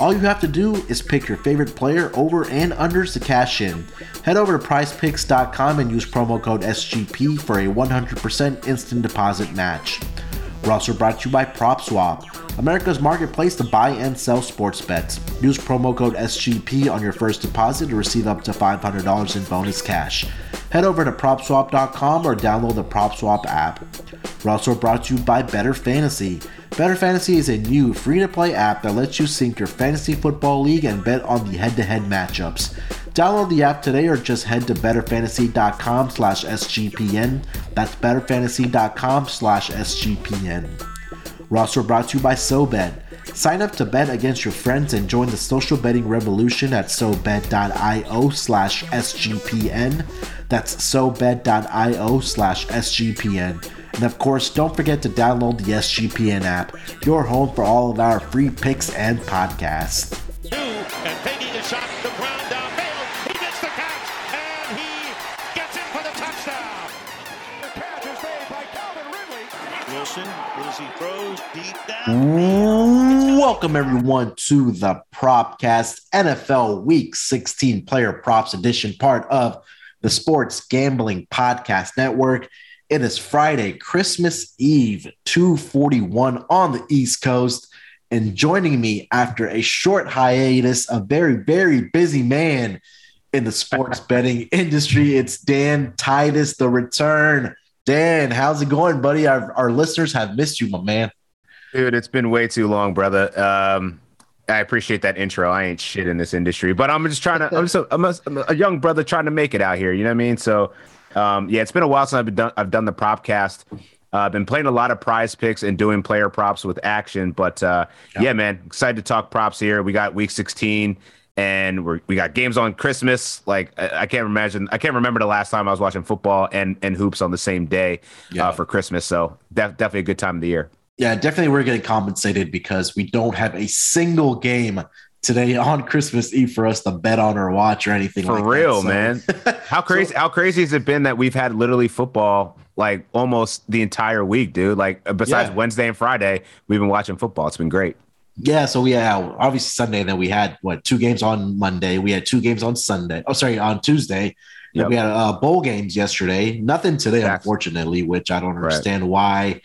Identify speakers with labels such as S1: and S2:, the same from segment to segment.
S1: All you have to do is pick your favorite player over and unders to cash in. Head over to prizepicks.com and use promo code SGP for a 100% instant deposit match. We're also brought to you by PropSwap, America's marketplace to buy and sell sports bets. Use promo code SGP on your first deposit to receive up to $500 in bonus cash. Head over to PropSwap.com or download the PropSwap app. We're also brought to you by Better Fantasy. Better Fantasy is a new free to play app that lets you sync your fantasy football league and bet on the head to head matchups. Download the app today or just head to betterfantasy.com slash SGPN. That's betterfantasy.com slash SGPN. We're brought to you by SoBet. Sign up to bet against your friends and join the social betting revolution at SoBet.io slash SGPN. That's SoBet.io slash SGPN. And of course, don't forget to download the SGPN app, your home for all of our free picks and podcasts.
S2: And taking a shot, the ground downfield. He gets the catch, and he gets it for the touchdown. The catch is made by Calvin Ridley.
S3: Wilson, as he throws deep down.
S1: Welcome everyone to the Propcast NFL Week 16 Player Props Edition, part of the Sports Gambling Podcast Network. It is Friday, Christmas Eve, 241 on the East Coast. And joining me after a short hiatus, a very, very busy man in the sports betting industry, it's Dan Titus, the return. Dan, how's it going, buddy? Our, our listeners have missed you, my man.
S4: Dude, it's been way too long, brother. Um, I appreciate that intro. I ain't shit in this industry, but I'm just trying to. I'm just a, I'm a, I'm a young brother trying to make it out here. You know what I mean? So um, yeah, it's been a while since I've been done. I've done the propcast. Uh, I've been playing a lot of prize picks and doing player props with action. But uh, yeah. yeah. man, excited to talk props here. We got week 16 and we we got games on Christmas. Like I, I, can't imagine, I can't remember the last time I was watching football and, and hoops on the same day yeah. uh, for Christmas. So def- definitely a good time of the year.
S1: Yeah, definitely we're getting compensated because we don't have a single game today on Christmas Eve for us to bet on or watch or anything
S4: for
S1: like
S4: real, so. man. How crazy? so, how crazy has it been that we've had literally football like almost the entire week, dude? Like besides yeah. Wednesday and Friday, we've been watching football. It's been great.
S1: Yeah, so we had obviously Sunday. Then we had what two games on Monday. We had two games on Sunday. Oh, sorry, on Tuesday. Yep. We had uh, bowl games yesterday. Nothing today, Exactly. unfortunately, which I don't understand right. why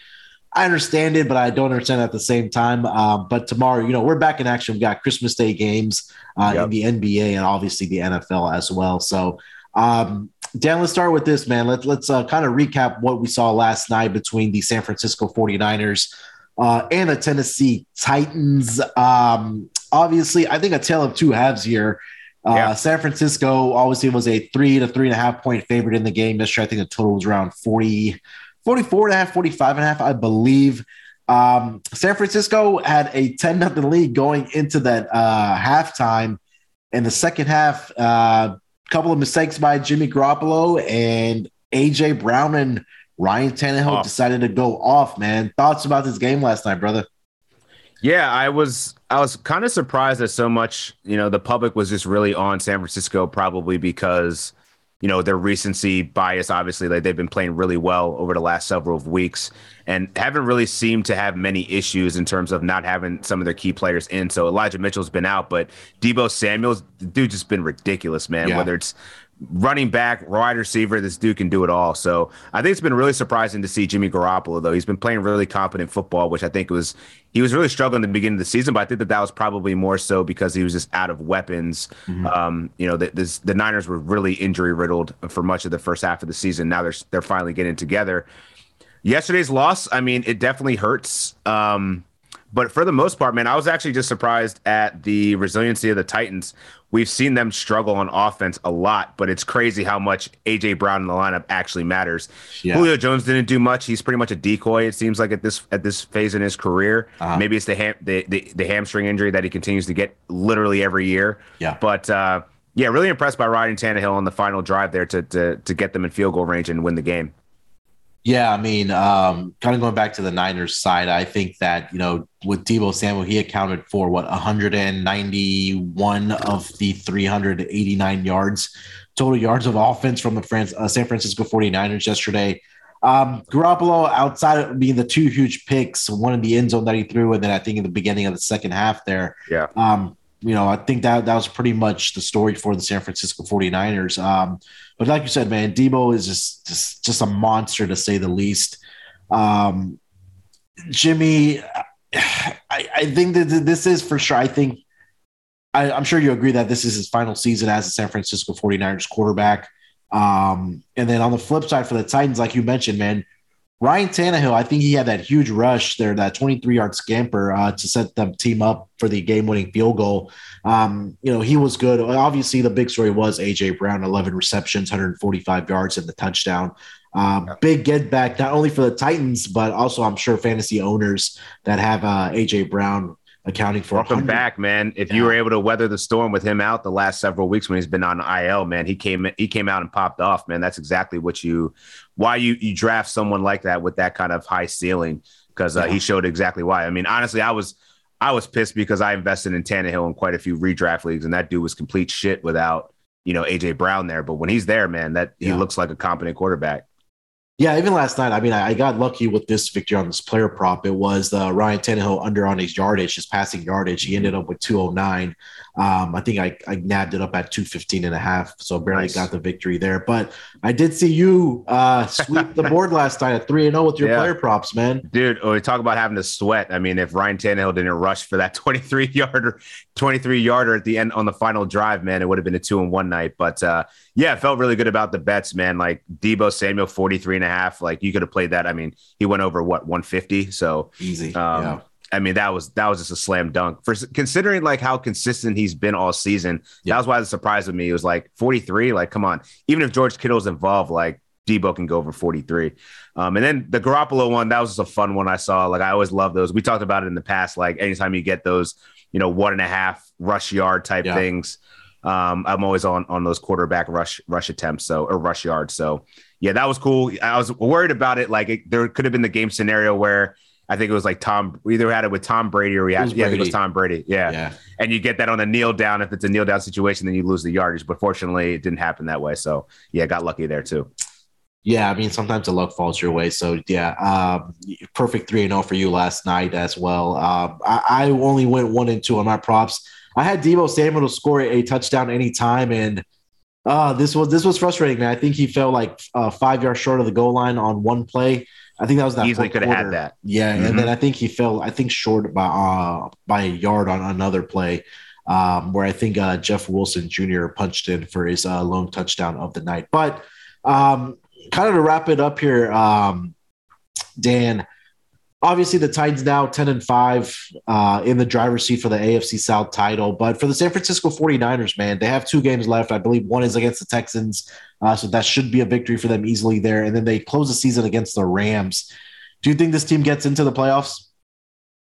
S1: I understand it, but I don't understand at the same time. Um, but tomorrow, you know, we're back in action. We've got Christmas Day games uh, yep. in the NBA and obviously the NFL as well. So, um, Dan, let's start with this, man. Let, let's uh, kind of recap what we saw last night between the San Francisco 49ers uh, and the Tennessee Titans. Um, obviously, I think a tale of two halves here. Uh, yeah. San Francisco obviously was a three to three and a half point favorite in the game. Yesterday, I think the total was around 40, 44 and a half, 45 and a half, I believe. Um, San Francisco had a 10 nothing lead going into that uh, halftime. In the second half, a uh, couple of mistakes by Jimmy Garoppolo and AJ Brown and Ryan Tannehill oh. decided to go off. Man, thoughts about this game last night, brother?
S4: Yeah, I was I was kind of surprised that so much, you know, the public was just really on San Francisco, probably because you know their recency bias obviously like they've been playing really well over the last several weeks and haven't really seemed to have many issues in terms of not having some of their key players in so elijah mitchell's been out but deebo samuels dude just been ridiculous man yeah. whether it's running back, wide receiver. This dude can do it all. So I think it's been really surprising to see Jimmy Garoppolo, though. He's been playing really competent football, which I think was he was really struggling at the beginning of the season, but I think that that was probably more so because he was just out of weapons. Mm-hmm. Um, you know, the, this, the Niners were really injury riddled for much of the first half of the season. Now they're they're finally getting together. Yesterday's loss, I mean, it definitely hurts. Um, but for the most part, man, I was actually just surprised at the resiliency of the Titans. We've seen them struggle on offense a lot, but it's crazy how much AJ Brown in the lineup actually matters.
S1: Yeah.
S4: Julio Jones didn't do much. He's pretty much a decoy. It seems like at this at this phase in his career.
S1: Uh-huh.
S4: Maybe it's the, ham, the the the hamstring injury that he continues to get literally every year.
S1: Yeah.
S4: But uh, yeah, really impressed by Ryan Tannehill on the final drive there to to to get them in field goal range and win the game.
S1: Yeah, I mean, um, kind of going back to the Niners side, I think that, you know, with Deebo Samuel, he accounted for what 191 of the 389 yards, total yards of offense from the France, uh, San Francisco 49ers yesterday. Um, Garoppolo, outside of being the two huge picks, one in the end zone that he threw, and then I think in the beginning of the second half there,
S4: Yeah.
S1: um, you know, I think that that was pretty much the story for the San Francisco 49ers. Um, but like you said, man, Deebo is just just, just a monster to say the least. Um, Jimmy, I, I think that this is for sure. I think I, I'm sure you agree that this is his final season as a San Francisco 49ers quarterback. Um, and then on the flip side for the Titans, like you mentioned, man, Ryan Tannehill, I think he had that huge rush there, that 23 yard scamper uh, to set them team up for the game winning field goal. Um, you know, he was good. Obviously, the big story was AJ Brown, 11 receptions, 145 yards, and the touchdown. Um, Big get back, not only for the Titans, but also I'm sure fantasy owners that have uh, AJ Brown accounting for.
S4: Welcome
S1: 100
S4: back, man. If you were able to weather the storm with him out the last several weeks when he's been on IL, man, he came he came out and popped off, man. That's exactly what you why you you draft someone like that with that kind of high ceiling because uh,
S1: Yeah.
S4: he showed exactly why. I mean, honestly, I was I was pissed because I invested in Tannehill in quite a few redraft leagues, and that dude was complete shit without you know AJ Brown there. But when he's there, man, that he looks like a competent quarterback.
S1: Yeah, even last night, I mean, I, I got lucky with this victory on this player prop. It was the Ryan Tannehill under on his yardage, his passing yardage. He ended up with 209. Um, I think I, I nabbed it up at 215 and a half, so barely
S4: Nice.
S1: got the victory there. But I did see you uh, sweep the board last night at 3 and 0 with your
S4: Yeah.
S1: player props, man.
S4: Dude, we talk about having to sweat. I mean, if Ryan Tannehill didn't rush for that 23 yarder, 23 yarder at the end on the final drive, man, it would have been a two and one night. But uh, yeah, felt really good about the bets, man. Like Deebo Samuel, 43 and a half. Like you could have played that. I mean, he went over what 150. So
S1: Easy.
S4: um,
S1: yeah.
S4: I mean, that was that was just a slam dunk for considering like how consistent he's been all season.
S1: Yeah.
S4: That was why the surprise with me. It was like 43. Like, come on, even if George Kittle's involved, like Deebo can go over 43. Um, and then the Garoppolo one, that was just a fun one I saw. Like I always love those. We talked about it in the past. Like anytime you get those, you know, one and a half rush yard type
S1: Yeah.
S4: things. Um, I'm always on on those quarterback rush rush attempts, so or rush yards. So yeah, that was cool. I was worried about it. Like it, there could have been the game scenario where I think it was like Tom. We either had it with Tom Brady or we had yeah, I think it was Tom Brady. Yeah.
S1: yeah.
S4: and you get that on a kneel down. If it's a kneel down situation, then you lose the yardage. But fortunately, it didn't happen that way. So yeah, got lucky there too.
S1: Yeah, I mean, sometimes the luck falls your way. So yeah, um, perfect three and zero for you last night as well. Um, I, I only went one and two on my props. I had Deebo Samuel to score a touchdown anytime, and uh, this was this was frustrating, man. I think he fell like uh, five yards short of the goal line on one play. I think that was that
S4: Easily could have had that.
S1: Yeah,
S4: Mhm.
S1: and then I think he fell. I think short by uh, by a yard on another play. Um, where I think uh, Jeff Wilson Jr. punched in for his uh, lone touchdown of the night. But um, kind of to wrap it up here, um, Dan. Obviously, the Titans now 10 and 5 uh, in the driver's seat for the AFC South title. But for the San Francisco 49ers, man, they have two games left. I believe one is against the Texans. Uh, so that should be a victory for them easily there. And then they close the season against the Rams. Do you think this team gets into the playoffs?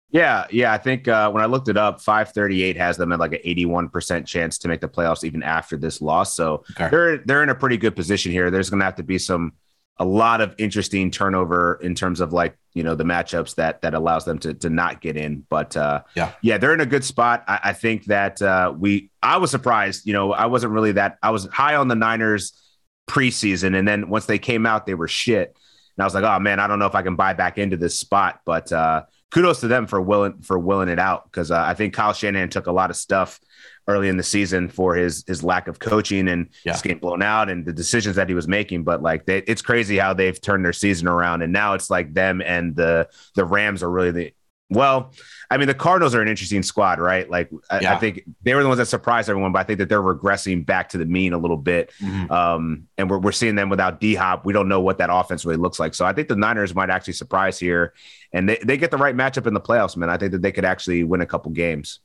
S4: Yeah, yeah. I think uh, when I looked it up, 538 has them at like an 81% chance to make the playoffs even after this loss. So
S1: Okay.
S4: they're they're in a pretty good position here. There's going to have to be some a lot of interesting turnover in terms of like you know the matchups that that allows them to to not get in. But uh,
S1: Yeah.
S4: yeah, they're in a good spot. I, I think that uh, we I was surprised. You know, I wasn't really that. I was high on the Niners preseason, and then once they came out, they were shit. And I was like, oh man, I don't know if I can buy back into this spot. But uh, kudos to them for willing for willing it out because uh, I think Kyle Shanahan took a lot of stuff early in the season for his his lack of coaching and
S1: Yeah.
S4: just getting blown out and the decisions that he was making. But like, they, it's crazy how they've turned their season around, and now it's like them and the the Rams are really the Well, I mean, the Cardinals are an interesting squad, right? Like, I,
S1: Yeah.
S4: I think they were the ones that surprised everyone, but I think that they're regressing back to the mean a little bit.
S1: Mhm.
S4: Um, and we're, we're seeing them without D Hop. We don't know what that offense really looks like. So I think the Niners might actually surprise here, and they, they get the right matchup in the playoffs, man. I think that they could actually win a couple games.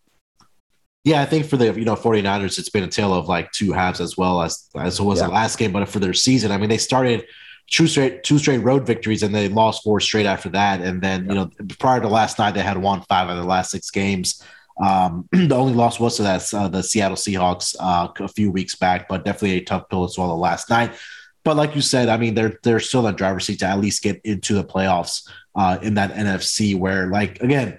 S1: Yeah, I think for the you know 49ers, it's been a tale of like two halves as well as as it was
S4: Yeah.
S1: the last game, but for their season, I mean, they started two straight two straight road victories and they lost four straight after that. And then you know prior to last night, they had won five of the last six games. Um, the only loss was to that uh, the Seattle Seahawks uh, a few weeks back, but definitely a tough pill to swallow last night. But like you said, I mean, they're they're still in driver's seat to at least get into the playoffs uh, in that NFC. Where like again,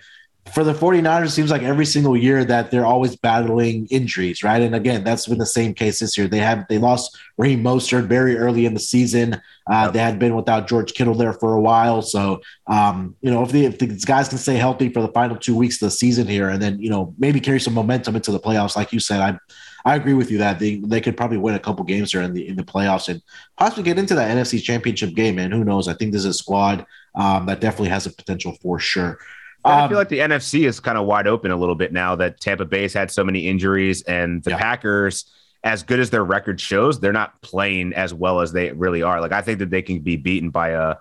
S1: for the 49ers, it seems like every single year that they're always battling injuries, right? And again, that's been the same case this year. They have they lost Raheem Mostert very early in the season. Uh. They had been without George Kittle there for a while, so um, you know if, the, if these guys can stay healthy for the final two weeks of the season here, and then you know maybe carry some momentum into the playoffs, like you said, I I agree with you that they they could probably win a couple games here in the in the playoffs and possibly get into that NFC Championship game. And who knows? I think this is a squad um, that definitely has a potential for sure.
S4: I
S1: Um,
S4: feel like the NFC is kind of wide open a little bit now that Tampa Bay's had so many injuries, and the
S1: Yeah.
S4: Packers, as good as their record shows, they're not playing as well as they really are. Like I think that they can be beaten by a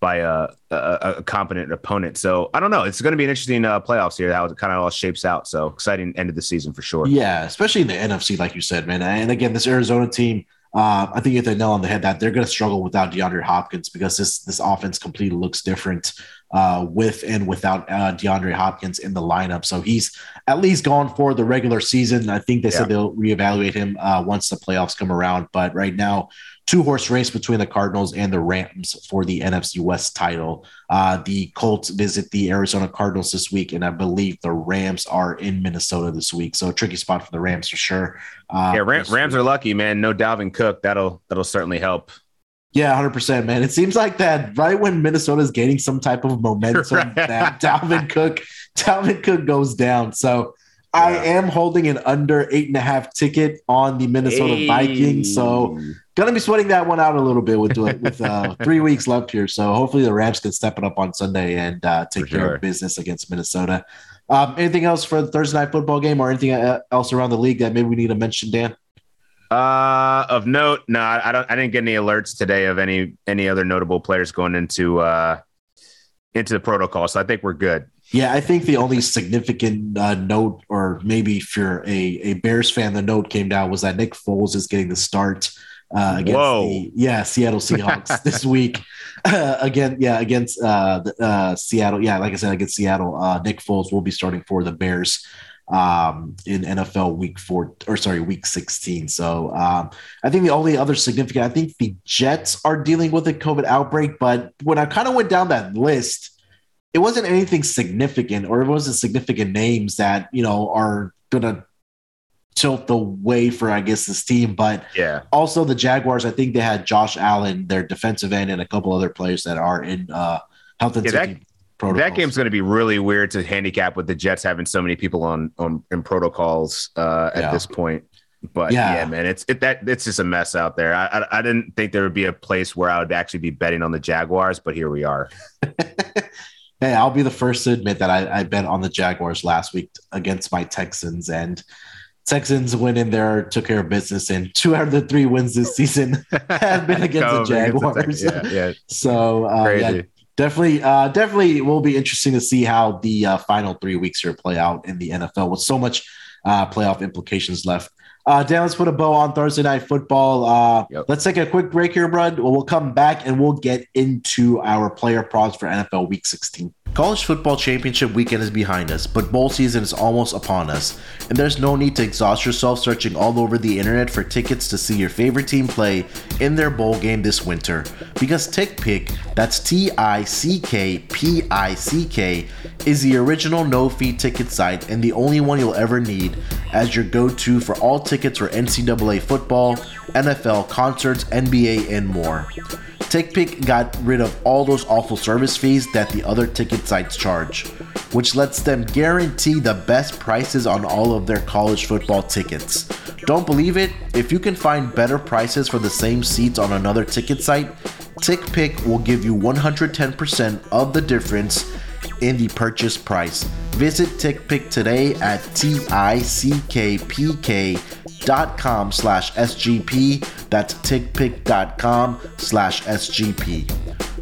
S4: by a a, a competent opponent. So I don't know. It's going to be an interesting uh, playoffs here. How it kind of all shapes out. So exciting end of the season for sure.
S1: Yeah, especially in the NFC, like you said, man. And again, this Arizona team, uh, I think you hit the nail on the head that they're going to struggle without DeAndre Hopkins because this this offense completely looks different uh, with and without uh, DeAndre Hopkins in the lineup. So he's at least gone for the regular season. I think they
S4: Yeah.
S1: said they'll reevaluate him uh, once the playoffs come around. But right now, two horse race between the Cardinals and the Rams for the NFC West title. Uh, the Colts visit the Arizona Cardinals this week, and I believe the Rams are in Minnesota this week. So a tricky spot for the Rams for sure. Uh,
S4: Yeah, Ram, Rams are lucky, man. No Dalvin Cook. That'll that'll certainly help.
S1: Yeah, hundred percent, man. It seems like that right when Minnesota is gaining some type of momentum,
S4: Right.
S1: that Dalvin Cook, Dalvin Cook goes down. So I am holding an under eight and a half ticket on the Minnesota Vikings. So gonna be sweating that one out a little bit with with uh, three weeks left here. So hopefully the Rams can step it up on Sunday and uh, take
S4: For
S1: care
S4: sure.
S1: of business against Minnesota. Um, anything else for the Thursday night football game or anything uh, else around the league that maybe we need to mention, Dan?
S4: Uh, of note, no, I don't. I didn't get any alerts today of any any other notable players going into uh into the protocol. So I think we're good.
S1: Yeah, I think the only significant uh, note, or maybe if you're a, a Bears fan, the note came down was that Nick Foles is getting the start uh, against
S4: Whoa.
S1: the yeah Seattle Seahawks this week. Uh, again, yeah, against uh, the, uh, Seattle. Yeah, like I said, against Seattle, uh, Nick Foles will be starting for the Bears um, in NFL Week Four or sorry Week 16. So um, I think the only other significant, I think the Jets are dealing with a COVID outbreak, but when I kind of went down that list it wasn't anything significant or it wasn't significant names that you know are gonna tilt the way for i guess this team. But
S4: Yeah,
S1: also the jaguars i think they had josh allen their defensive end and a couple other players that are in uh health and
S4: Yeah, that-
S1: safety protocols.
S4: that game's going to be really weird to handicap with the Jets having so many people on on in protocols uh, at
S1: Yeah.
S4: this point. But
S1: Yeah.
S4: yeah. man, it's it that it's just a mess out there. I, I I didn't think there would be a place where I would actually be betting on the Jaguars, but here we are.
S1: hey i'll be the first to admit that I, I bet on the jaguars last week against my texans and texans went in there took care of business and two out of the three wins this season have been against the jaguars
S4: Yeah, yeah,
S1: so uh, yeah. Definitely uh definitely will be interesting to see how the uh, final three weeks here play out in the nfl with so much uh playoff implications left. Uh dan let's put a bow on thursday night football. Uh
S4: Yep.
S1: let's take a quick break here well, we'll come back and we'll get into our player props for nfl week 16 College football championship weekend is behind us, but bowl season is almost upon us, and there's no need to exhaust yourself searching all over the internet for tickets to see your favorite team play in their bowl game this winter. Because TickPick, that's T I C K P I C K, is the original no fee ticket site and the only one you'll ever need as your go to for all tickets for NCAA football, NFL, concerts, NBA, and more. TickPick got rid of all those awful service fees that the other ticket sites charge, which lets them guarantee the best prices on all of their college football tickets. Don't believe it? If you can find better prices for the same seats on another ticket site, TickPick will give you 110% of the difference in the purchase price. Visit TickPick today at T-I-C-K-P-K.com slash SGP. That's tickpick.com slash SGP.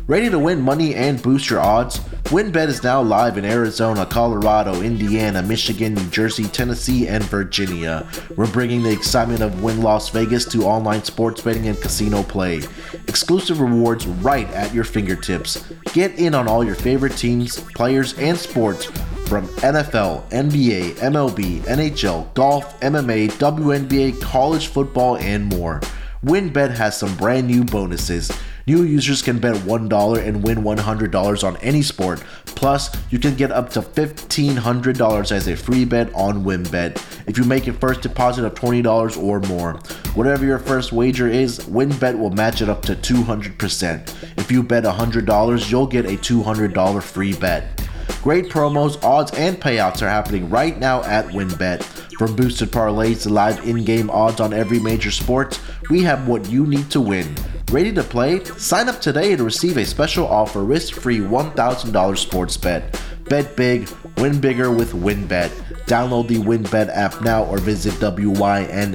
S1: Ready to win money and boost your odds? WynnBET is now live in Arizona, Colorado, Indiana, Michigan, New Jersey, Tennessee, and Virginia. We're bringing the excitement of Wynn Las Vegas to online sports betting and casino play. Exclusive rewards right at your fingertips. Get in on all your favorite teams, players, and sports from NFL, NBA, MLB, NHL, golf, MMA, WNBA, college football, and more. WynnBET has some brand new bonuses. New users can bet $1 and win $100 on any sport. Plus, you can get up to $1,500 as a free bet on WynnBET if you make a first deposit of $20 or more. Whatever your first wager is, WynnBET will match it up to 200%. If you bet $100, you'll get a $200 free bet. Great promos, odds, and payouts are happening right now at WynnBET. From boosted parlays to live in-game odds on every major sport, we have what you need to win. Ready to play? Sign up today and receive a special offer risk-free $1,000 sports bet. Bet big, win bigger with WynnBET. Download the WynnBET app now or visit wynnbet.com.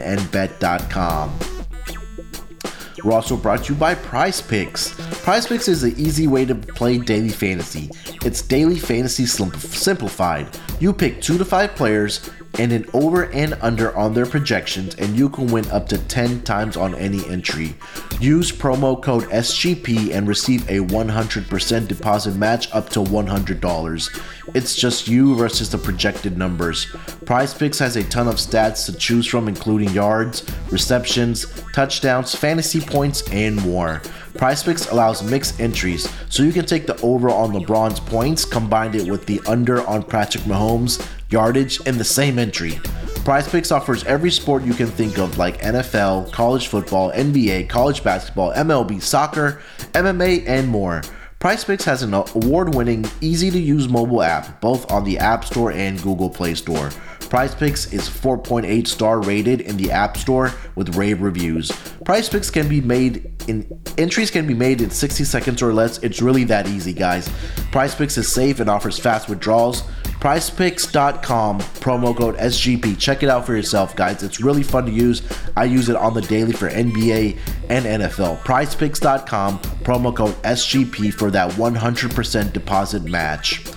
S1: We're also brought to you by Prize Picks. Prize Picks is an easy way to play daily fantasy. It's daily fantasy simplified. You pick two to five players and an over and under on their projections, and you can win up to 10 times on any entry. Use promo code SGP and receive a 100% deposit match up to $100. It's just you versus the projected numbers. Prize Picks has a ton of stats to choose from, including yards, receptions, touchdowns, fantasy points, and more. Picks allows mixed entries, so you can take the over on LeBron's points, combine it with the under on Patrick Mahomes' yardage in the same entry. Prize Picks offers every sport you can think of, like NFL, college football, NBA, college basketball, MLB, soccer, MMA, and more. Prize Picks has an award winning, easy to use mobile app, both on the App Store and Google Play Store. Prize Picks is 4.8 star rated in the App Store with rave reviews. Prize Picks can be made in entries can be made in 60 seconds or less. It's really that easy, guys. Prize Picks is safe and offers fast withdrawals. PrizePicks.com promo code SGP. Check it out for yourself, guys. It's really fun to use. I use it on the daily for NBA and NFL. PrizePicks.com, promo code SGP for that 100% deposit match.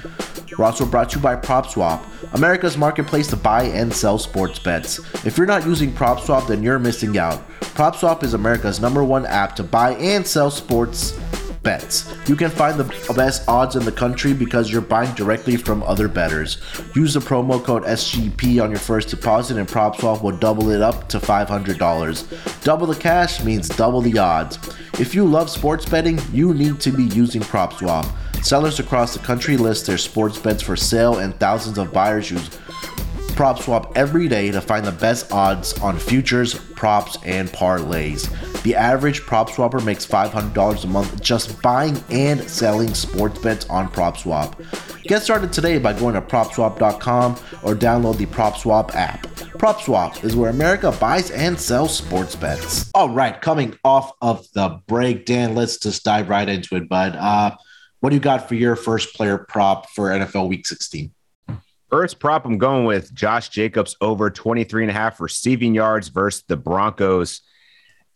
S1: We're also brought to you by PropSwap, America's marketplace to buy and sell sports bets. If you're not using PropSwap, then you're missing out. PropSwap is America's number one app to buy and sell sports bets. You can find the best odds in the country because you're buying directly from other bettors. Use the promo code SGP on your first deposit and PropSwap will double it up to $500. Double the cash means double the odds. If you love sports betting, you need to be using PropSwap. Sellers across the country list their sports bets for sale, and thousands of buyers use PropSwap every day to find the best odds on futures, props, and parlays. The average prop swapper makes $500 a month just buying and selling sports bets on Prop Swap. Get started today by going to PropSwap.com or download the PropSwap app. PropSwap is where America buys and sells sports bets. All right, coming off of the break, Dan, let's just dive right into it, bud. Uh, what do you got for your first player prop for NFL Week 16?
S4: First prop, I'm going with Josh Jacobs over 23 and a half receiving yards versus the Broncos.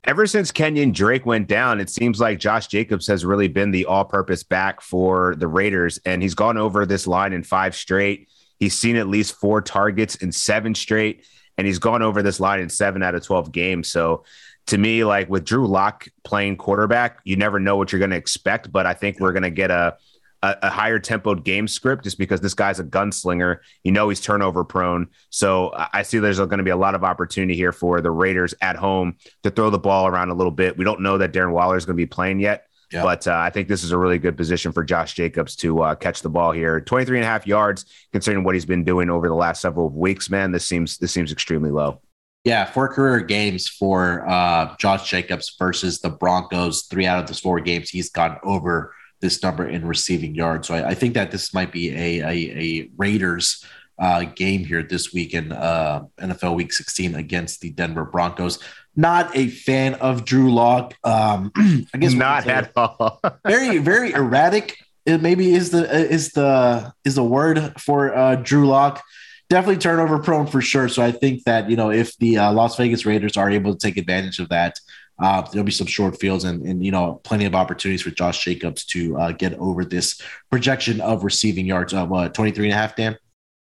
S4: Ever since Kenyon Drake went down, it seems like Josh Jacobs has really been the all purpose back for the Raiders, and he's gone over this line in five straight. He's seen at least four targets in seven straight, and he's gone over this line in seven out of 12 games. So to me, like with Drew Lock playing quarterback, you never know what you're going to expect. But I think we're going to get a, a, a higher tempoed game script just because this guy's a gunslinger. You know he's turnover prone, so I see there's going to be a lot of opportunity here for the Raiders at home to throw the ball around a little bit. We don't know that Darren Waller is going to be playing yet. But uh, I think this is a really good position for Josh Jacobs to uh, catch the ball here. 23 and a half yards, considering what he's been doing over the last several weeks, man, this seems this seems extremely low.
S1: Yeah, four career games for uh, Josh Jacobs versus the Broncos. Three out of the four games, he's gone over this number in receiving yards. So I, I think that this might be a, a, a Raiders uh, game here this week in uh, NFL Week 16 against the Denver Broncos. Not a fan of Drew Lock. Um, I guess
S4: not at all.
S1: very, very erratic it maybe is the is the is the word for uh, Drew Lock. Definitely turnover prone for sure. So I think that you know if the uh, Las Vegas Raiders are able to take advantage of that, uh, there'll be some short fields and, and you know plenty of opportunities for Josh Jacobs to uh, get over this projection of receiving yards of uh, 23 and a half, Dan.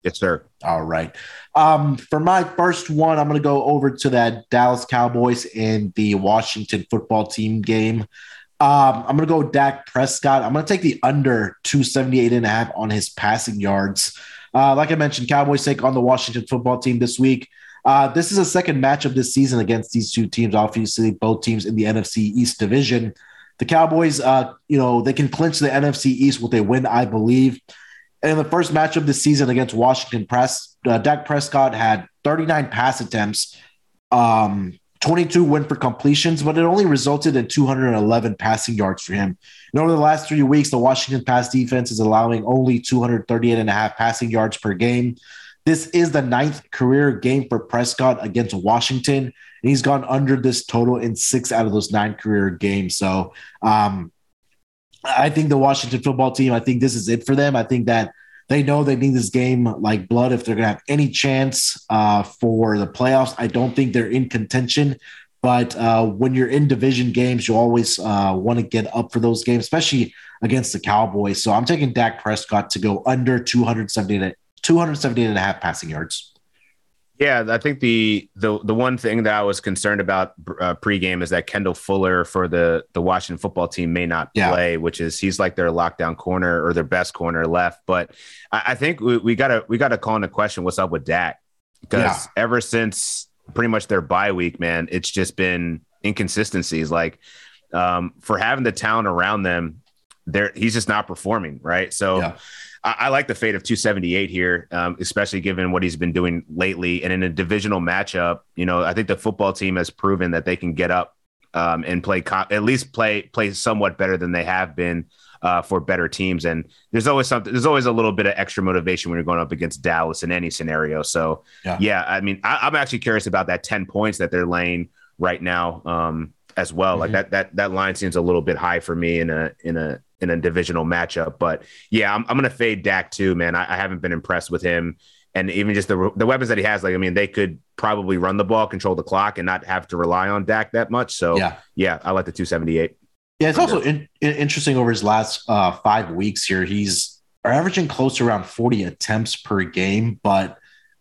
S4: Yes, sir.
S1: All right. Um, for my first one, I'm going to go over to that Dallas Cowboys and the Washington football team game. Um, I'm going to go Dak Prescott. I'm going to take the under 278 and a half on his passing yards. Uh, like I mentioned, Cowboys take on the Washington football team this week. Uh, this is a second matchup this season against these two teams. Obviously, both teams in the NFC East division. The Cowboys, uh, you know, they can clinch the NFC East with a win, I believe. And in the first matchup of the season against Washington Press, uh, Dak Prescott had 39 pass attempts, um, 22 went for completions, but it only resulted in 211 passing yards for him. And over the last three weeks, the Washington pass defense is allowing only 238 and a half passing yards per game. This is the ninth career game for Prescott against Washington, and he's gone under this total in six out of those nine career games. So, um, I think the Washington football team, I think this is it for them. I think that they know they need this game like blood if they're going to have any chance uh, for the playoffs. I don't think they're in contention, but uh, when you're in division games, you always uh, want to get up for those games, especially against the Cowboys. So I'm taking Dak Prescott to go under 270, 270 and a half passing yards.
S4: Yeah, I think the the the one thing that I was concerned about uh, pregame is that Kendall Fuller for the the Washington football team may not
S1: Yeah.
S4: play, which is he's like their lockdown corner or their best corner left. But I, I think we, we gotta we gotta call into question what's up with Dak because
S1: Yeah.
S4: ever since pretty much their bye week, man, it's just been inconsistencies. Like um, for having the talent around them, there he's just not performing right. So.
S1: Yeah.
S4: I, I like the fate of 278 here, um, especially given what he's been doing lately. And in a divisional matchup, you know, I think the football team has proven that they can get up um, and play co- at least play play somewhat better than they have been uh, for better teams. And there's always something. There's always a little bit of extra motivation when you're going up against Dallas in any scenario. So
S1: Yeah.
S4: yeah, I mean, I, I'm actually curious about that 10 points that they're laying right now um, as well. Like
S1: Mhm.
S4: that that that line seems a little bit high for me in a in a in a divisional matchup. But yeah, I'm, I'm going to fade Dak too, man. I, I haven't been impressed with him. And even just the the weapons that he has, like I mean, they could probably run the ball, control the clock, and not have to rely on Dak that much. So yeah,
S1: Yeah.
S4: I like the 278.
S1: Yeah, it's also in, in- interesting over his last uh, five weeks here. He's averaging close to around 40 attempts per game, but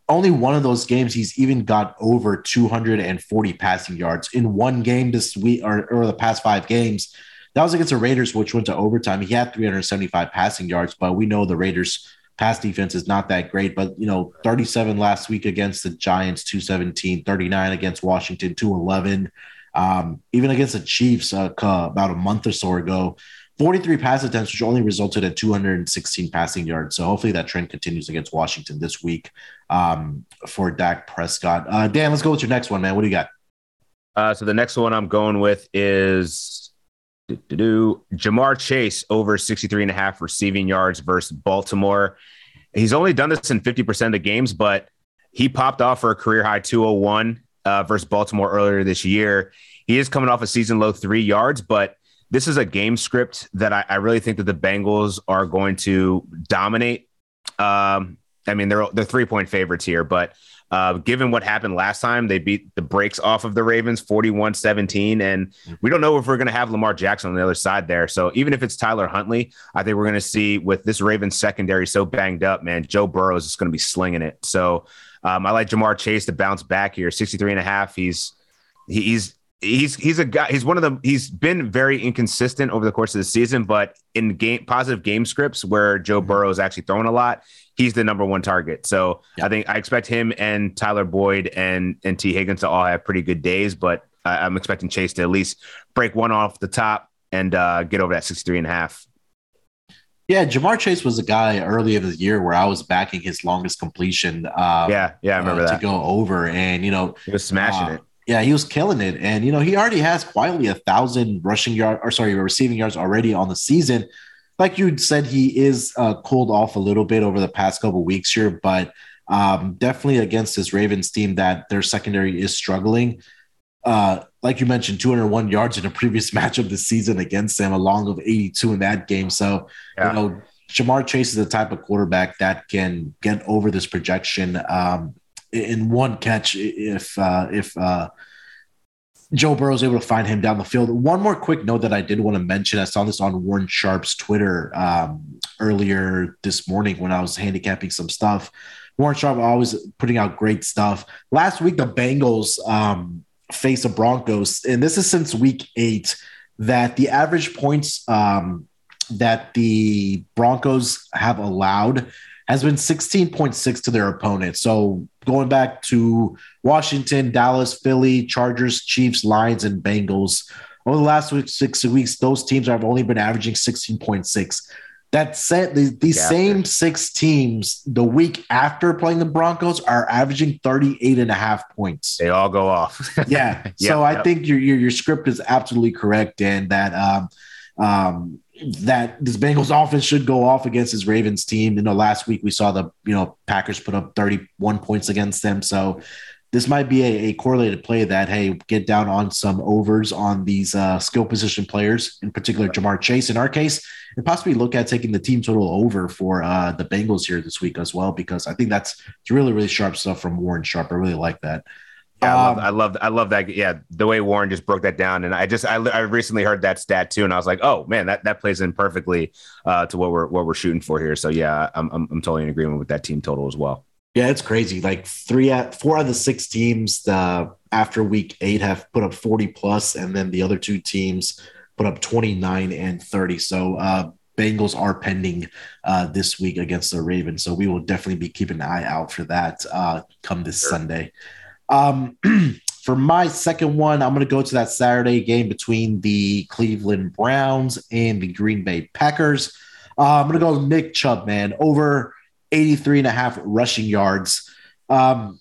S1: only one of those games he's even got over 240 passing yards in one game this week or, or the past five games. That was against the Raiders, which went to overtime. He had 375 passing yards, but we know the Raiders' pass defense is not that great. But, you know, 37 last week against the Giants, 217, 39 against Washington, 211. Um, even against the Chiefs uh, about a month or so ago, 43 pass attempts, which only resulted in 216 passing yards. So hopefully that trend continues against Washington this week um, for Dak Prescott. Uh, Dan, let's go with your next one, man. What do you got?
S4: Uh, so the next one I'm going with is do Ja'Marr Chase over 63 and a half receiving yards versus Baltimore. He's only done this in 50% of the games, but he popped off for a career high 201 uh, versus Baltimore earlier this year. He is coming off a season low three yards, but this is a game script that I, I really think that the Bengals are going to dominate. Um, I mean, they're they're three point favorites here, but uh, given what happened last time, they beat the brakes off of the Ravens 41 17. And we don't know if we're going to have Lamar Jackson on the other side there. So even if it's Tyler Huntley, I think we're going to see with this Ravens secondary so banged up, man, Joe Burrow is just going to be slinging it. So um, I like Ja'Marr Chase to bounce back here 63 and a half. He's, he's, He's he's a guy. He's one of the. He's been very inconsistent over the course of the season, but in game positive game scripts where Joe Burrow is actually throwing a lot, he's the number one target. So
S1: Yeah.
S4: I think I expect him and Tyler Boyd and and Tee Higgins to all have pretty good days, but I I'm expecting Chase to at least break one off the top and uh, get over that 63 and a half.
S1: Yeah, Ja'Marr Chase was a guy early in the year where I was backing his longest completion. Uh,
S4: yeah, yeah, I remember
S1: uh,
S4: that.
S1: to go over, and you know,
S4: He was smashing
S1: Uh,
S4: it.
S1: Yeah, he was killing it, and you know he already has quietly a thousand rushing yard or sorry receiving yards already on the season. Like you said, he is uh, cooled off a little bit over the past couple weeks here, but um, definitely against this Ravens team that their secondary is struggling. uh, like you mentioned, 201 yards in a previous matchup this season against them, along of 82 in that game. So, yeah. you know, Ja'Marr Chase is the type of quarterback that can get over this projection um, in one catch if uh, if uh, Joe Burrow is able to find him down the field. One more quick note that I did want to mention: I saw this on Warren Sharp's Twitter um, earlier this morning when I was handicapping some stuff. Warren Sharp always putting out great stuff. Last week, the Bengals um, face the Broncos, and this is since week eight that the average points um, that the Broncos have allowed has been 16.6 to their opponent. So going back to Washington, Dallas, Philly, Chargers, Chiefs, Lions, and Bengals. Over the last six weeks, those teams have only been averaging 16.6. That said, the, these yeah. same six teams the week after playing the Broncos are averaging 38 and a half points.
S4: They all go off.
S1: yeah. yep, so I think your, your, your script is absolutely correct, and that um, um, that this Bengals offense should go off against his Ravens team. You know, last week we saw the you know Packers put up 31 points against them. So this might be a, a correlated play that hey, get down on some overs on these uh, skill position players, in particular Ja'Marr Chase. In our case, and possibly look at taking the team total over for uh, the Bengals here this week as well, because I think that's it's really really sharp stuff from Warren Sharp. I really like that.
S4: Yeah, I love, um, I love, I love that. Yeah, the way Warren just broke that down, and I just, I, I recently heard that stat too, and I was like, oh man, that that plays in perfectly uh, to what we're what we're shooting for here. So yeah, I'm, I'm I'm totally in agreement with that team total as well.
S1: Yeah, it's crazy. Like three at four out of the six teams uh, after week eight have put up 40 plus, and then the other two teams put up 29 and 30. So uh, Bengals are pending uh, this week against the Ravens. So we will definitely be keeping an eye out for that uh, come this sure. Sunday. Um, for my second one, I'm going to go to that Saturday game between the Cleveland Browns and the Green Bay Packers. Uh, I'm going to go Nick Chubb, man, over 83 and a half rushing yards. Um,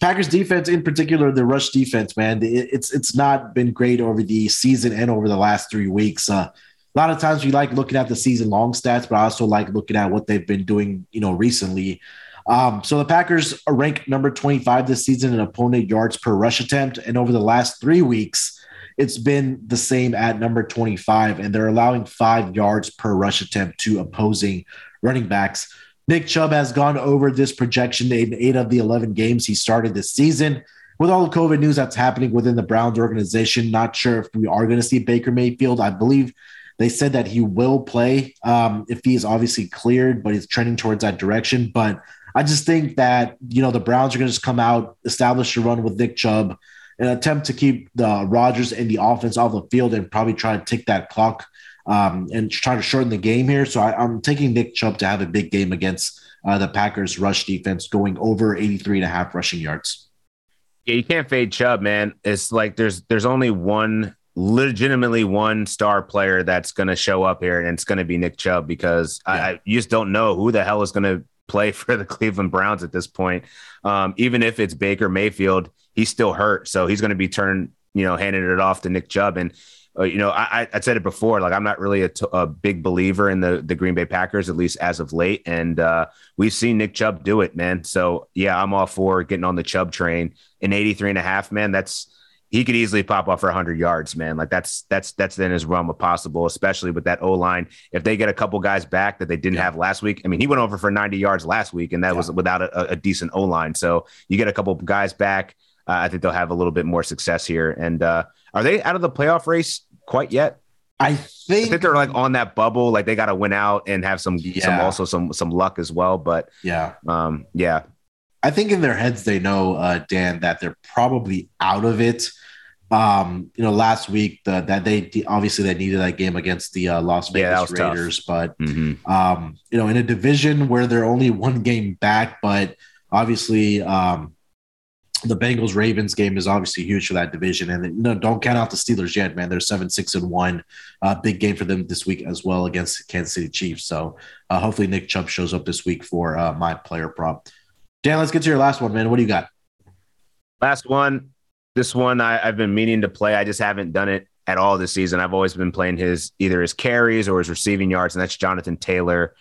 S1: Packers defense, in particular, the rush defense, man, it's it's not been great over the season and over the last three weeks. Uh, a lot of times we like looking at the season long stats, but I also like looking at what they've been doing, you know, recently. Um, so the Packers are ranked number 25 this season in opponent yards per rush attempt. And over the last three weeks, it's been the same at number 25, and they're allowing five yards per rush attempt to opposing running backs. Nick Chubb has gone over this projection in eight of the 11 games he started this season. With all the COVID news that's happening within the Browns organization, not sure if we are going to see Baker Mayfield. I believe they said that he will play um, if he is obviously cleared, but he's trending towards that direction. But I just think that you know the Browns are going to just come out, establish a run with Nick Chubb, and attempt to keep the Rodgers and the offense off the field, and probably try to tick that clock um, and try to shorten the game here. So I, am taking Nick Chubb to have a big game against uh, the Packers rush defense, going over 83 and a half rushing yards.
S4: Yeah, you can't fade Chubb, man. It's like there's there's only one legitimately one star player that's going to show up here, and it's going to be Nick Chubb because yeah. I, you just don't know who the hell is going to play for the Cleveland Browns at this point. Um, even if it's Baker Mayfield, he's still hurt, so he's going to be turned, you know, handing it off to Nick Chubb. And uh, you know, I, I said it before, like I'm not really a, t- a big believer in the the Green Bay Packers, at least as of late. And uh, we've seen Nick Chubb do it, man. So yeah, I'm all for getting on the Chubb train. In 83 and a half, man, that's he could easily pop off for 100 yards, man. Like that's that's that's in his realm of possible, especially with that O line. If they get a couple guys back that they didn't yeah. have last week, I mean, he went over for 90 yards last week, and that yeah. was without a, a decent O line. So you get a couple guys back, uh, I think they'll have a little bit more success here. And uh, are they out of the playoff race quite yet?
S1: I think,
S4: I think they're like on that bubble, like they got to win out and have some, yeah. some also some some luck as well. But
S1: yeah,
S4: um, yeah,
S1: I think in their heads they know, uh, Dan, that they're probably out of it. Um, you know, last week the, that they obviously they needed that game against the uh, Las Vegas yeah, Raiders, tough. but mm-hmm. um, you know, in a division where they're only one game back, but obviously um, the Bengals Ravens game is obviously huge for that division, and you know, don't count out the Steelers yet, man. They're seven six and one, uh, big game for them this week as well against the Kansas City Chiefs. So uh, hopefully Nick Chubb shows up this week for uh, my player prop. Dan, let's get to your last one, man. What do you got?
S4: Last one. This one I, have been meaning to play. I just haven't done it at all this season. I've always been playing his either his carries or his receiving yards, and that's Jonathan Taylor.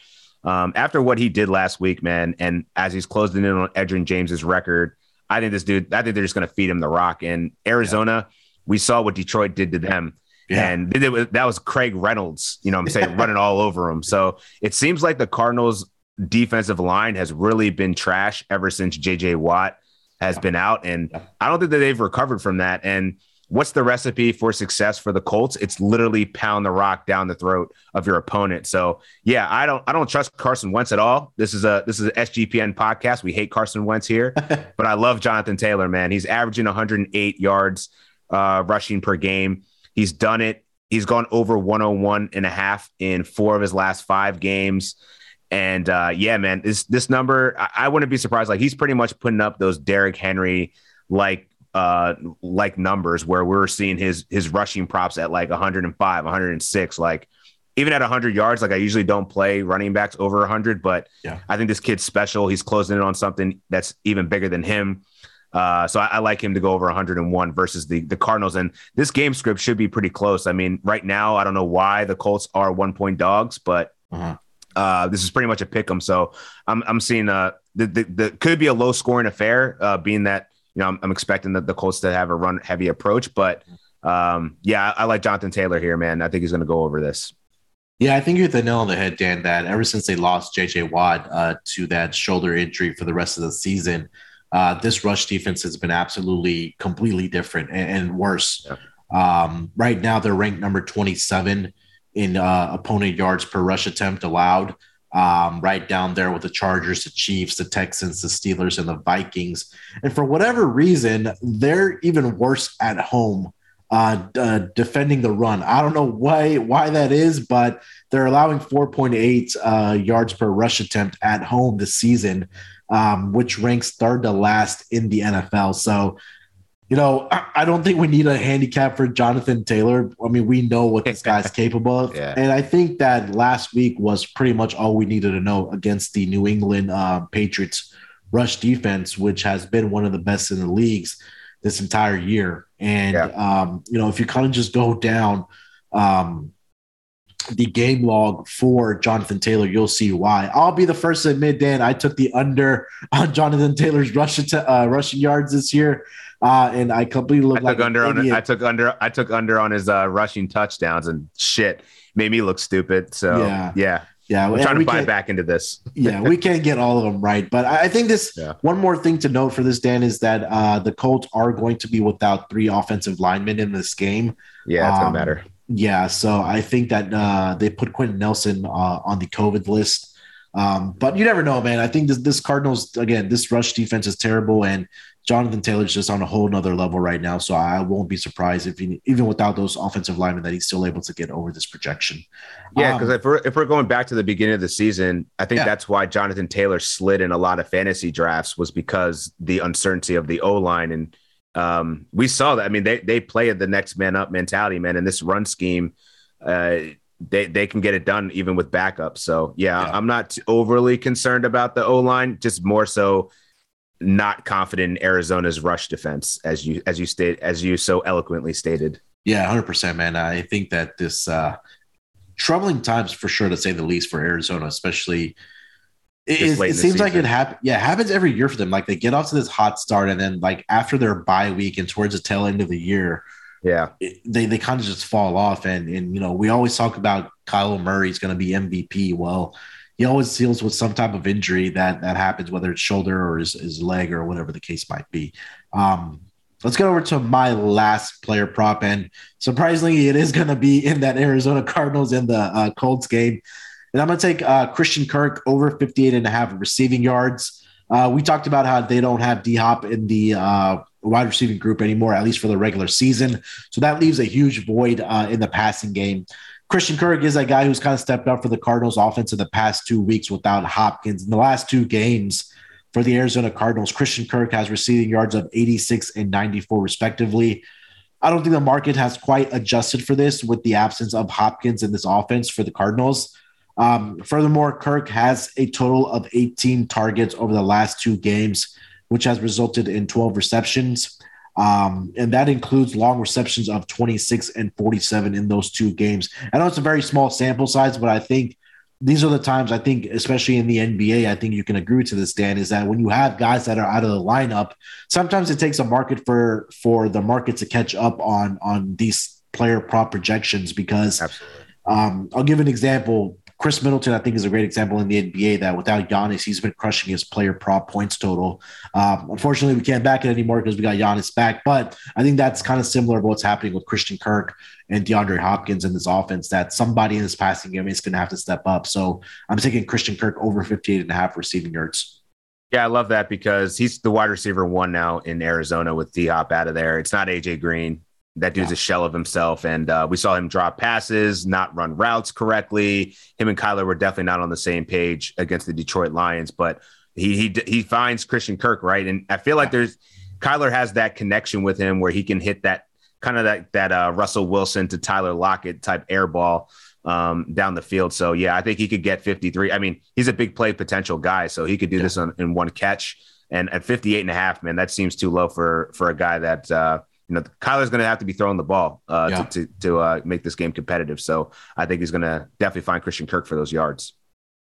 S4: Um, after what he did last week, man, and as he's closing in on Edgerrin James's record, I think this dude, I think they're just going to feed him the rock. And Arizona, yeah. we saw what Detroit did to them. Yeah. And that was Craig Reynolds, you know I'm saying, running all over him. So it seems like the Cardinals defensive line has really been trash ever since JJ Watt has been out. And I don't think that they've recovered from that. And what's the recipe for success for the Colts? It's literally pound the rock down the throat of your opponent. So yeah, I don't I don't trust Carson Wentz at all. This is a this is an SGPN podcast. We hate Carson Wentz here, but I love Jonathan Taylor, man. He's averaging 108 yards uh, rushing per game. He's done it. He's gone over 101 and a half in four of his last five games. And uh, yeah, man, this this number, I, I wouldn't be surprised. Like he's pretty much putting up those Derrick Henry like uh like numbers where we're seeing his his rushing props at like 105 106 like even at 100 yards like i usually don't play running backs over 100 but yeah. i think this kid's special he's closing in on something that's even bigger than him uh, so I, I, like him to go over 101 versus the the Cardinals, and this game script should be pretty close. I mean, right now I don't know why the Colts are one point dogs, but uh-huh. Uh, this is pretty much a pick 'em. So I'm I'm seeing uh the, the, the could be a low scoring affair, uh, being that you know I'm, I'm expecting the, the Colts to have a run heavy approach, but um, yeah, I, I like Jonathan Taylor here, man. I think he's going to go over this.
S1: Yeah, I think you hit the nail on the head, Dan. That ever since they lost JJ Watt uh, to that shoulder injury for the rest of the season, uh, this rush defense has been absolutely completely different and, and worse. Yeah. Um, right now, they're ranked number 27 in uh, opponent yards per rush attempt allowed, um, right down there with the Chargers, the Chiefs, the Texans, the Steelers, and the Vikings. And for whatever reason, they're even worse at home. Uh, uh, defending the run. I don't know why why that is, but they're allowing 4.8 uh, yards per rush attempt at home this season, um, which ranks third to last in the NFL. So, you know, I, I, don't think we need a handicap for Jonathan Taylor. I mean, we know what this guy's capable of. Yeah. And I think that last week was pretty much all we needed to know against the New England uh, Patriots rush defense, which has been one of the best in the leagues this entire year. And, yeah. um, you know, if you kind of just go down, um, the game log for Jonathan Taylor, you'll see why. I'll be the first to admit, Dan, I took the under on Jonathan Taylor's rushing uh, rushing yards this year, uh, and I completely look
S4: I like took under on I took under I took under on his uh, rushing touchdowns and shit made me look stupid. So yeah, yeah. Yeah, we're trying to buy back into this.
S1: yeah, we can't get all of them right, but I think this yeah. one more thing to note for this, Dan, is that uh, the Colts are going to be without three offensive linemen in this game.
S4: Yeah, it's um, gonna matter.
S1: Yeah, so I think that uh, they put Quenton Nelson uh, on the COVID list. Um, but you never know, man. I think this, this Cardinals again, this rush defense is terrible, and Jonathan Taylor's just on a whole nother level right now. So I won't be surprised if he, even without those offensive linemen, that he's still able to get over this projection.
S4: Yeah, because um, if we're if we're going back to the beginning of the season, I think yeah. that's why Jonathan Taylor slid in a lot of fantasy drafts was because the uncertainty of the O line and um, we saw that. I mean, they they play the next man up mentality, man. And this run scheme, uh, they they can get it done even with backups. So yeah, yeah. I'm not overly concerned about the O line. Just more so, not confident in Arizona's rush defense, as you as you state as you so eloquently stated.
S1: Yeah, hundred percent, man. I think that this uh, troubling times for sure, to say the least, for Arizona, especially it, is, it seems like it happens. Yeah, it happens every year for them. Like they get off to this hot start, and then like after their bye week and towards the tail end of the year,
S4: yeah,
S1: it, they they kind of just fall off. And and you know we always talk about Kyler Murray's going to be MVP. Well, he always deals with some type of injury that that happens, whether it's shoulder or his, his leg or whatever the case might be. Um, let's get over to my last player prop, and surprisingly, it is going to be in that Arizona Cardinals in the uh, Colts game. And I'm going to take uh, Christian Kirk over 58 and a half receiving yards. Uh, we talked about how they don't have D Hop in the uh, wide receiving group anymore, at least for the regular season. So that leaves a huge void uh, in the passing game. Christian Kirk is a guy who's kind of stepped up for the Cardinals offense in the past two weeks without Hopkins. In the last two games for the Arizona Cardinals, Christian Kirk has receiving yards of 86 and 94, respectively. I don't think the market has quite adjusted for this with the absence of Hopkins in this offense for the Cardinals. Um, furthermore, Kirk has a total of 18 targets over the last two games, which has resulted in 12 receptions. Um, and that includes long receptions of 26 and 47 in those two games. I know it's a very small sample size, but I think these are the times I think, especially in the NBA, I think you can agree to this, Dan, is that when you have guys that are out of the lineup, sometimes it takes a market for for the market to catch up on on these player prop projections because um, I'll give an example. Khris Middleton, I think, is a great example in the NBA that without Giannis, he's been crushing his player prop points total. Um, unfortunately, we can't back it anymore because we got Giannis back. But I think that's kind of similar to what's happening with Christian Kirk and DeAndre Hopkins in this offense that somebody in this passing game is going to have to step up. So I'm taking Christian Kirk over 58 and a half receiving yards.
S4: Yeah, I love that because he's the wide receiver one now in Arizona with D Hop out of there. It's not AJ Green. That dude's yeah. a shell of himself. And uh, we saw him drop passes, not run routes correctly. Him and Kyler were definitely not on the same page against the Detroit Lions, but he he he finds Christian Kirk, right? And I feel like there's Kyler has that connection with him where he can hit that kind of that that uh, Russell Wilson to Tyler Lockett type air ball um, down the field. So yeah, I think he could get 53. I mean, he's a big play potential guy, so he could do yeah. this on, in one catch. And at 58 and a half, man, that seems too low for for a guy that uh, you know, Kyler's going to have to be throwing the ball uh, yeah. to to, to uh, make this game competitive. So I think he's going to definitely find Christian Kirk for those yards.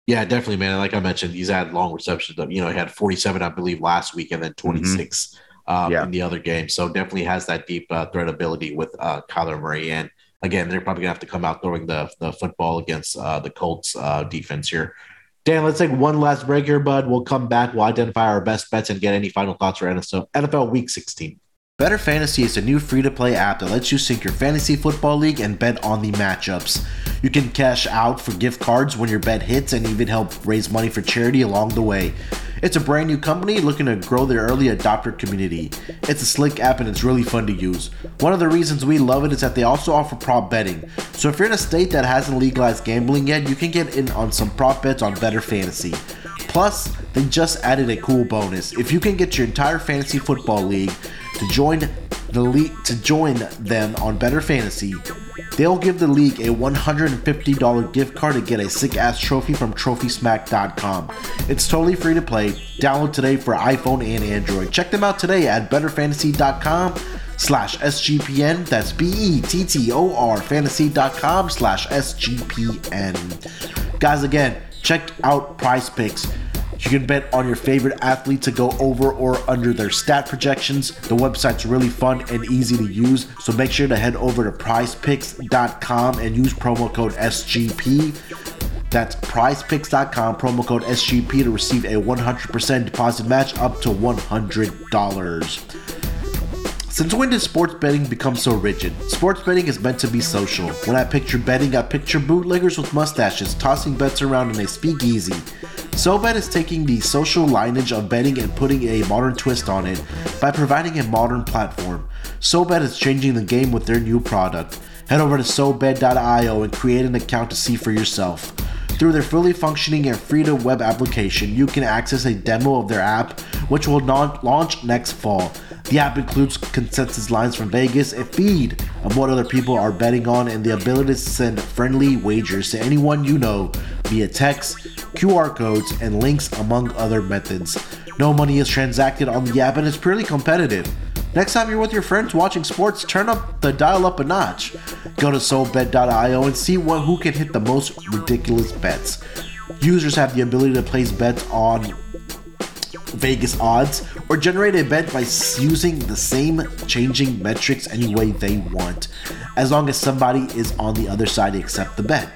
S1: Yeah, definitely, man. Like I mentioned, he's had long receptions. You know, he had 47, I believe, last week, and then mm-hmm. 26 mm-hmm. um, yeah. in the other game. So definitely has that deep uh, threat ability with uh, Kyler Murray. And again, they're probably gonna have to come out throwing the the football against uh, the Colts uh, defense here. Dan, let's take one last break here, bud. We'll come back. We'll identify our best bets and get any final thoughts for NFL Week 16. Bettor Fantasy is a new free to play app that lets you sync your fantasy football league and bet on the matchups. You can cash out for gift cards when your bet hits and even help raise money for charity along the way. It's a brand new company looking to grow their early adopter community. It's a slick app and it's really fun to use. One of the reasons we love it is that they also offer prop betting. So if you're in a state that hasn't legalized gambling yet, you can get in on some prop bets on Bettor Fantasy. Plus, they just added a cool bonus. If you can get your entire fantasy football league to join the league to join them on Bettor Fantasy, they'll give the league a $150 gift card to get a sick ass trophy from TrophySmack.com. It's totally free to play. Download today for iPhone and Android. Check them out today at BettorFantasy.com slash SGPN. That's B-E-T-T-O-R fantasy.com slash SGPN. Guys, again, check out PrizePicks. You can bet on your favorite athlete to go over or under their stat projections. The website's really fun and easy to use, so make sure to head over to prizepicks.com and use promo code SGP. That's prizepicks.com, promo code SGP to receive a 100% deposit match up to $100. Since when did sports betting become so rigid? Sports betting is meant to be social. When I picture betting, I picture bootleggers with mustaches tossing bets around in a speakeasy. SoBet is taking the social lineage of betting and putting a modern twist on it by providing a modern platform. SoBet is changing the game with their new product. Head over to SoBet.io and create an account to see for yourself. Through their fully functioning and free to web application, you can access a demo of their app, which will launch next fall. The app includes consensus lines from Vegas, a feed of what other people are betting on, and the ability to send friendly wagers to anyone you know via text, QR codes, and links, among other methods. No money is transacted on the app, and it's purely competitive. Next time you're with your friends watching sports, turn up the dial up a notch. Go to SoBet.io and see what, who can hit the most ridiculous bets. Users have the ability to place bets on Vegas odds or generate a bet by using the same changing metrics any way they want, as long as somebody is on the other side to accept the bet.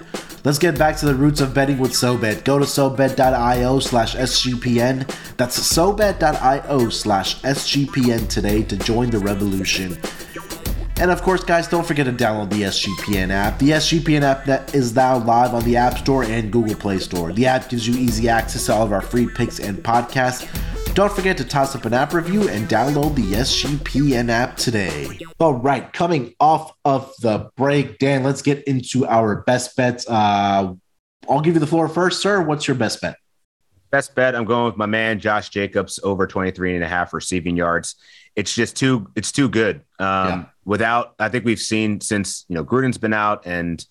S1: Let's get back to the roots of betting with SoBet. Go to SoBet.io slash SGPN. That's SoBet.io slash SGPN today to join the revolution. And of course, guys, don't forget to download the SGPN app. The SGPN app is now live on the App Store and Google Play Store. The app gives you easy access to all of our free picks and podcasts. Don't forget to toss up an app review and download the SGPN app today. All right, coming off of the break, Dan, let's get into our best bets. Uh, I'll give you the floor first, sir. What's your best bet?
S4: Best bet, I'm going with my man Josh Jacobs over 23 and a half receiving yards. It's just too it's too good. Um, yeah. without I think we've seen since you know Gruden's been out and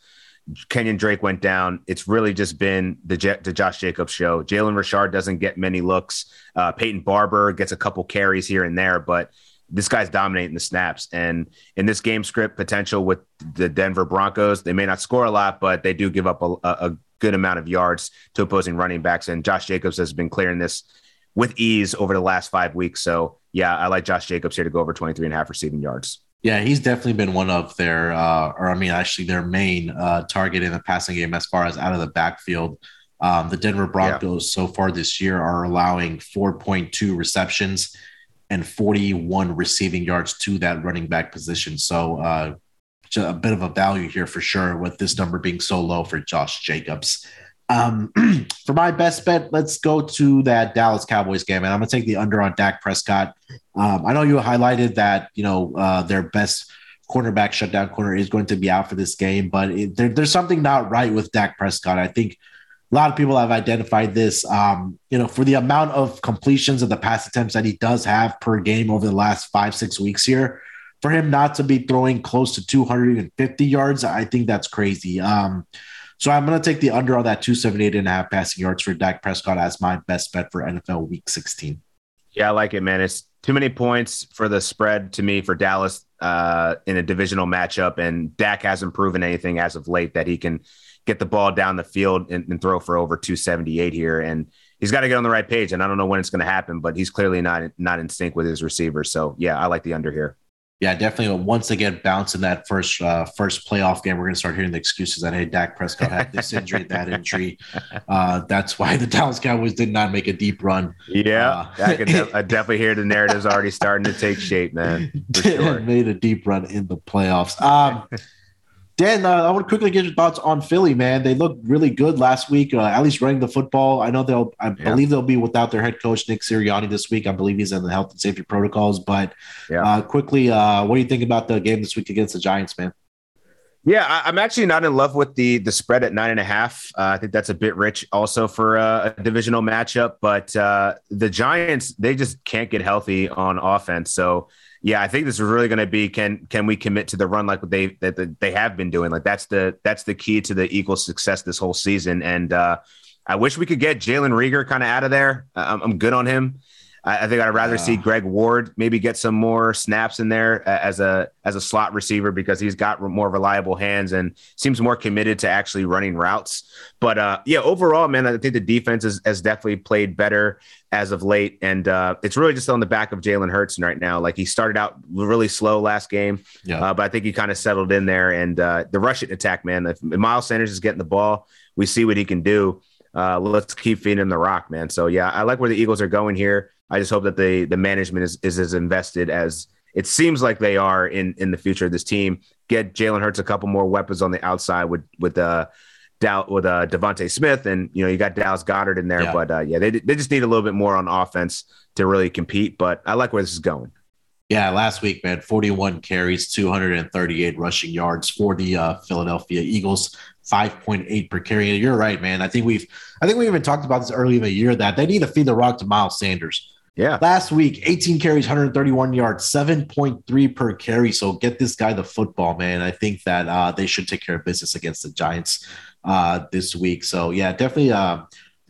S4: Kenyan Drake went down. It's really just been the, J- the Josh Jacobs show. Jalen Richard doesn't get many looks. Uh, Peyton Barber gets a couple carries here and there, but this guy's dominating the snaps. And in this game script potential with the Denver Broncos, they may not score a lot, but they do give up a, a good amount of yards to opposing running backs. And Josh Jacobs has been clearing this with ease over the last five weeks. So yeah, I like Josh Jacobs here to go over 23 and a half receiving yards.
S1: Yeah, he's definitely been one of their, uh, or I mean, actually their main uh, target in the passing game as far as out of the backfield. Um, the Denver Broncos yeah. so far this year are allowing 4.2 receptions and 41 receiving yards to that running back position. So uh, a bit of a value here for sure with this number being so low for Josh Jacobs. Um, for my best bet, let's go to that Dallas Cowboys game, and I'm gonna take the under on Dak Prescott. Um, I know you highlighted that you know uh, their best cornerback shutdown corner is going to be out for this game, but it, there, there's something not right with Dak Prescott. I think a lot of people have identified this. Um, you know, for the amount of completions of the pass attempts that he does have per game over the last five six weeks here, for him not to be throwing close to 250 yards, I think that's crazy. Um, so I'm going to take the under on that 278 and a half passing yards for Dak Prescott as my best bet for NFL Week 16.
S4: Yeah, I like it, man. It's too many points for the spread to me for Dallas uh, in a divisional matchup, and Dak hasn't proven anything as of late that he can get the ball down the field and, and throw for over 278 here. And he's got to get on the right page. And I don't know when it's going to happen, but he's clearly not not in sync with his receivers. So yeah, I like the under here
S1: yeah, definitely. Once again, in that first uh, first playoff game, we're going to start hearing the excuses that hey, Dak Prescott had this injury, that injury. Uh, that's why the Dallas Cowboys did not make a deep run.
S4: Yeah, uh, I can de- I definitely hear the narratives already starting to take shape, man.
S1: Sure. made a deep run in the playoffs. Um, Dan, uh, I want to quickly get your thoughts on Philly, man. They looked really good last week, uh, at least running the football. I know they'll, I yeah. believe they'll be without their head coach Nick Sirianni this week. I believe he's in the health and safety protocols. But yeah. uh, quickly, uh, what do you think about the game this week against the Giants, man?
S4: Yeah, I, am actually not in love with the the spread at nine and a half. Uh, I think that's a bit rich, also for a, a divisional matchup. But uh, the Giants, they just can't get healthy on offense, so yeah, I think this is really going to be can can we commit to the run like what they that they have been doing? Like that's the that's the key to the Eagles' success this whole season. And uh, I wish we could get Jalen Reagor kind of out of there. I'm, I'm good on him. I, I think I'd rather yeah. see Greg Ward maybe get some more snaps in there as a as a slot receiver because he's got more reliable hands and seems more committed to actually running routes. But uh, yeah, overall, man, I think the defense is, has definitely played better as of late, and uh, it's really just on the back of Jalen Hurts right now. Like he started out really slow last game, yeah. uh, but I think he kind of settled in there. And uh, the rushing attack, man, if Miles Sanders is getting the ball, we see what he can do. Uh, let's keep feeding him the rock, man. So yeah, I like where the Eagles are going here. I just hope that the the management is, is as invested as it seems like they are in in the future of this team. Get Jalen Hurts a couple more weapons on the outside with with uh Dow with uh DeVonta Smith and you know you got Dallas Goedert in there, yeah. but uh, yeah, they they just need a little bit more on offense to really compete. But I like where this is going.
S1: Yeah, last week, man, 41 carries, 238 rushing yards for the uh, Philadelphia Eagles, 5.8 per carry. You're right, man. I think we've, I think we even talked about this early in the year that they need to feed the rock to Miles Sanders.
S4: Yeah.
S1: Last week, 18 carries, 131 yards, 7.3 per carry. So get this guy the football, man. I think that uh, they should take care of business against the Giants uh, this week. So yeah, definitely uh,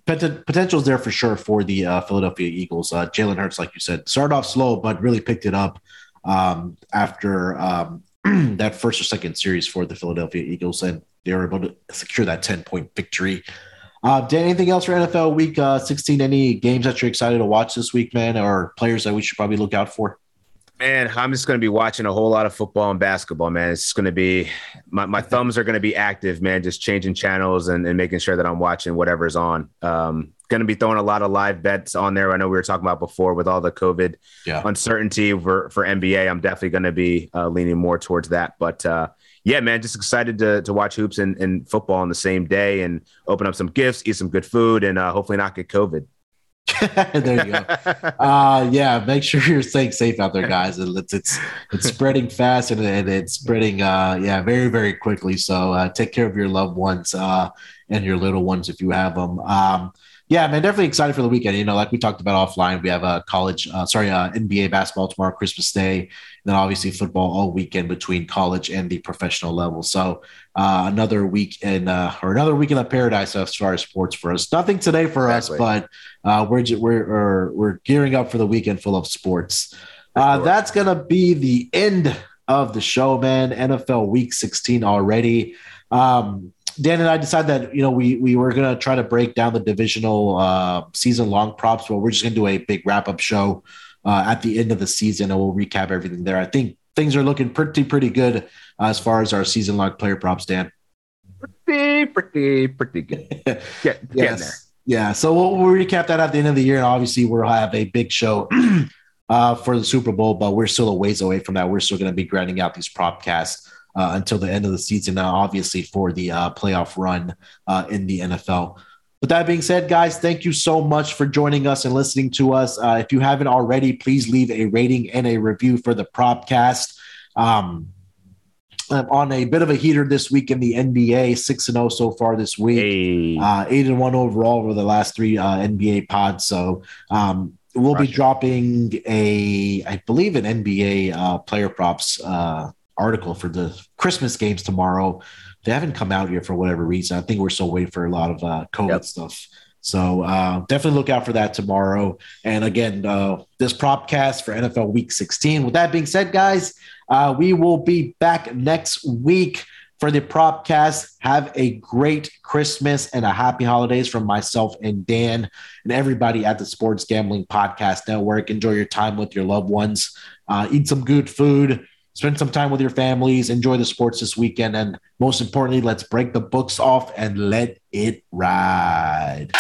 S1: potential is there for sure for the uh, Philadelphia Eagles. Uh, Jalen Hurts, like you said, started off slow, but really picked it up um, after um, that first or second series for the Philadelphia Eagles, and they were able to secure that 10 point victory uh, Dan, anything else for NFL Week uh, 16? Any games that you're excited to watch this week, man, or players that we should probably look out for?
S4: Man, I'm just going to be watching a whole lot of football and basketball, man. It's going to be my, my thumbs are going to be active, man, just changing channels and, and making sure that I'm watching whatever's on. Um, going to be throwing a lot of live bets on there. I know we were talking about before with all the COVID yeah. uncertainty for, for NBA. I'm definitely going to be uh, leaning more towards that. But uh, yeah, man, just excited to to watch hoops and, and football on the same day and open up some gifts, eat some good food, and uh, hopefully not get COVID.
S1: there you go. Uh, yeah, make sure you're staying safe out there, guys. It's it's it's spreading fast and, and it's spreading uh, yeah very very quickly. So uh, take care of your loved ones uh, and your little ones if you have them. Um, yeah, man, definitely excited for the weekend. You know, like we talked about offline, we have a college, uh, sorry, uh, NBA basketball tomorrow, Christmas Day, and then obviously football all weekend between college and the professional level. So uh, another week in uh, or another week in the paradise as far as sports for us. Nothing today for exactly. us, but uh, we're we're we're gearing up for the weekend full of sports. Uh, that's gonna be the end of the show, man. NFL Week 16 already. Um, Dan and I decided that you know we we were gonna try to break down the divisional uh, season long props, but we're just gonna do a big wrap up show uh, at the end of the season, and we'll recap everything there. I think things are looking pretty pretty good uh, as far as our season long player props, Dan.
S4: Pretty pretty pretty good. Get, getting
S1: Yes.
S4: there.
S1: Yeah. So we'll, we'll recap that at the end of the year, and obviously we'll have a big show uh, for the Super Bowl, but we're still a ways away from that. We're still going to be grinding out these propcasts uh, until the end of the season. Now, obviously for the uh, playoff run uh, in the NFL. With that being said, guys, thank you so much for joining us and listening to us. Uh, if you haven't already, please leave a rating and a review for the propcast. Um, I'm on a bit of a heater this week in the NBA, six and zero so far this week uh, eight and one overall over the last three uh, NBA pods. So um, we'll be dropping a, I believe, an NBA uh, player props uh, article for the Christmas games tomorrow. They haven't come out yet for whatever reason. I think we're still waiting for a lot of uh, COVID
S4: Yep.
S1: stuff. So uh, definitely look out for that tomorrow. And again, uh, this propcast for NFL Week 16. With that being said, guys, uh, we will be back next week for the propcast. Have a great Christmas and a happy holidays from myself and Dan and everybody at the Sports Gambling Podcast Network. Enjoy your time with your loved ones. Uh, eat some good food. Spend some time with your families. Enjoy the sports this weekend. And most importantly, let's break the books off and let it ride.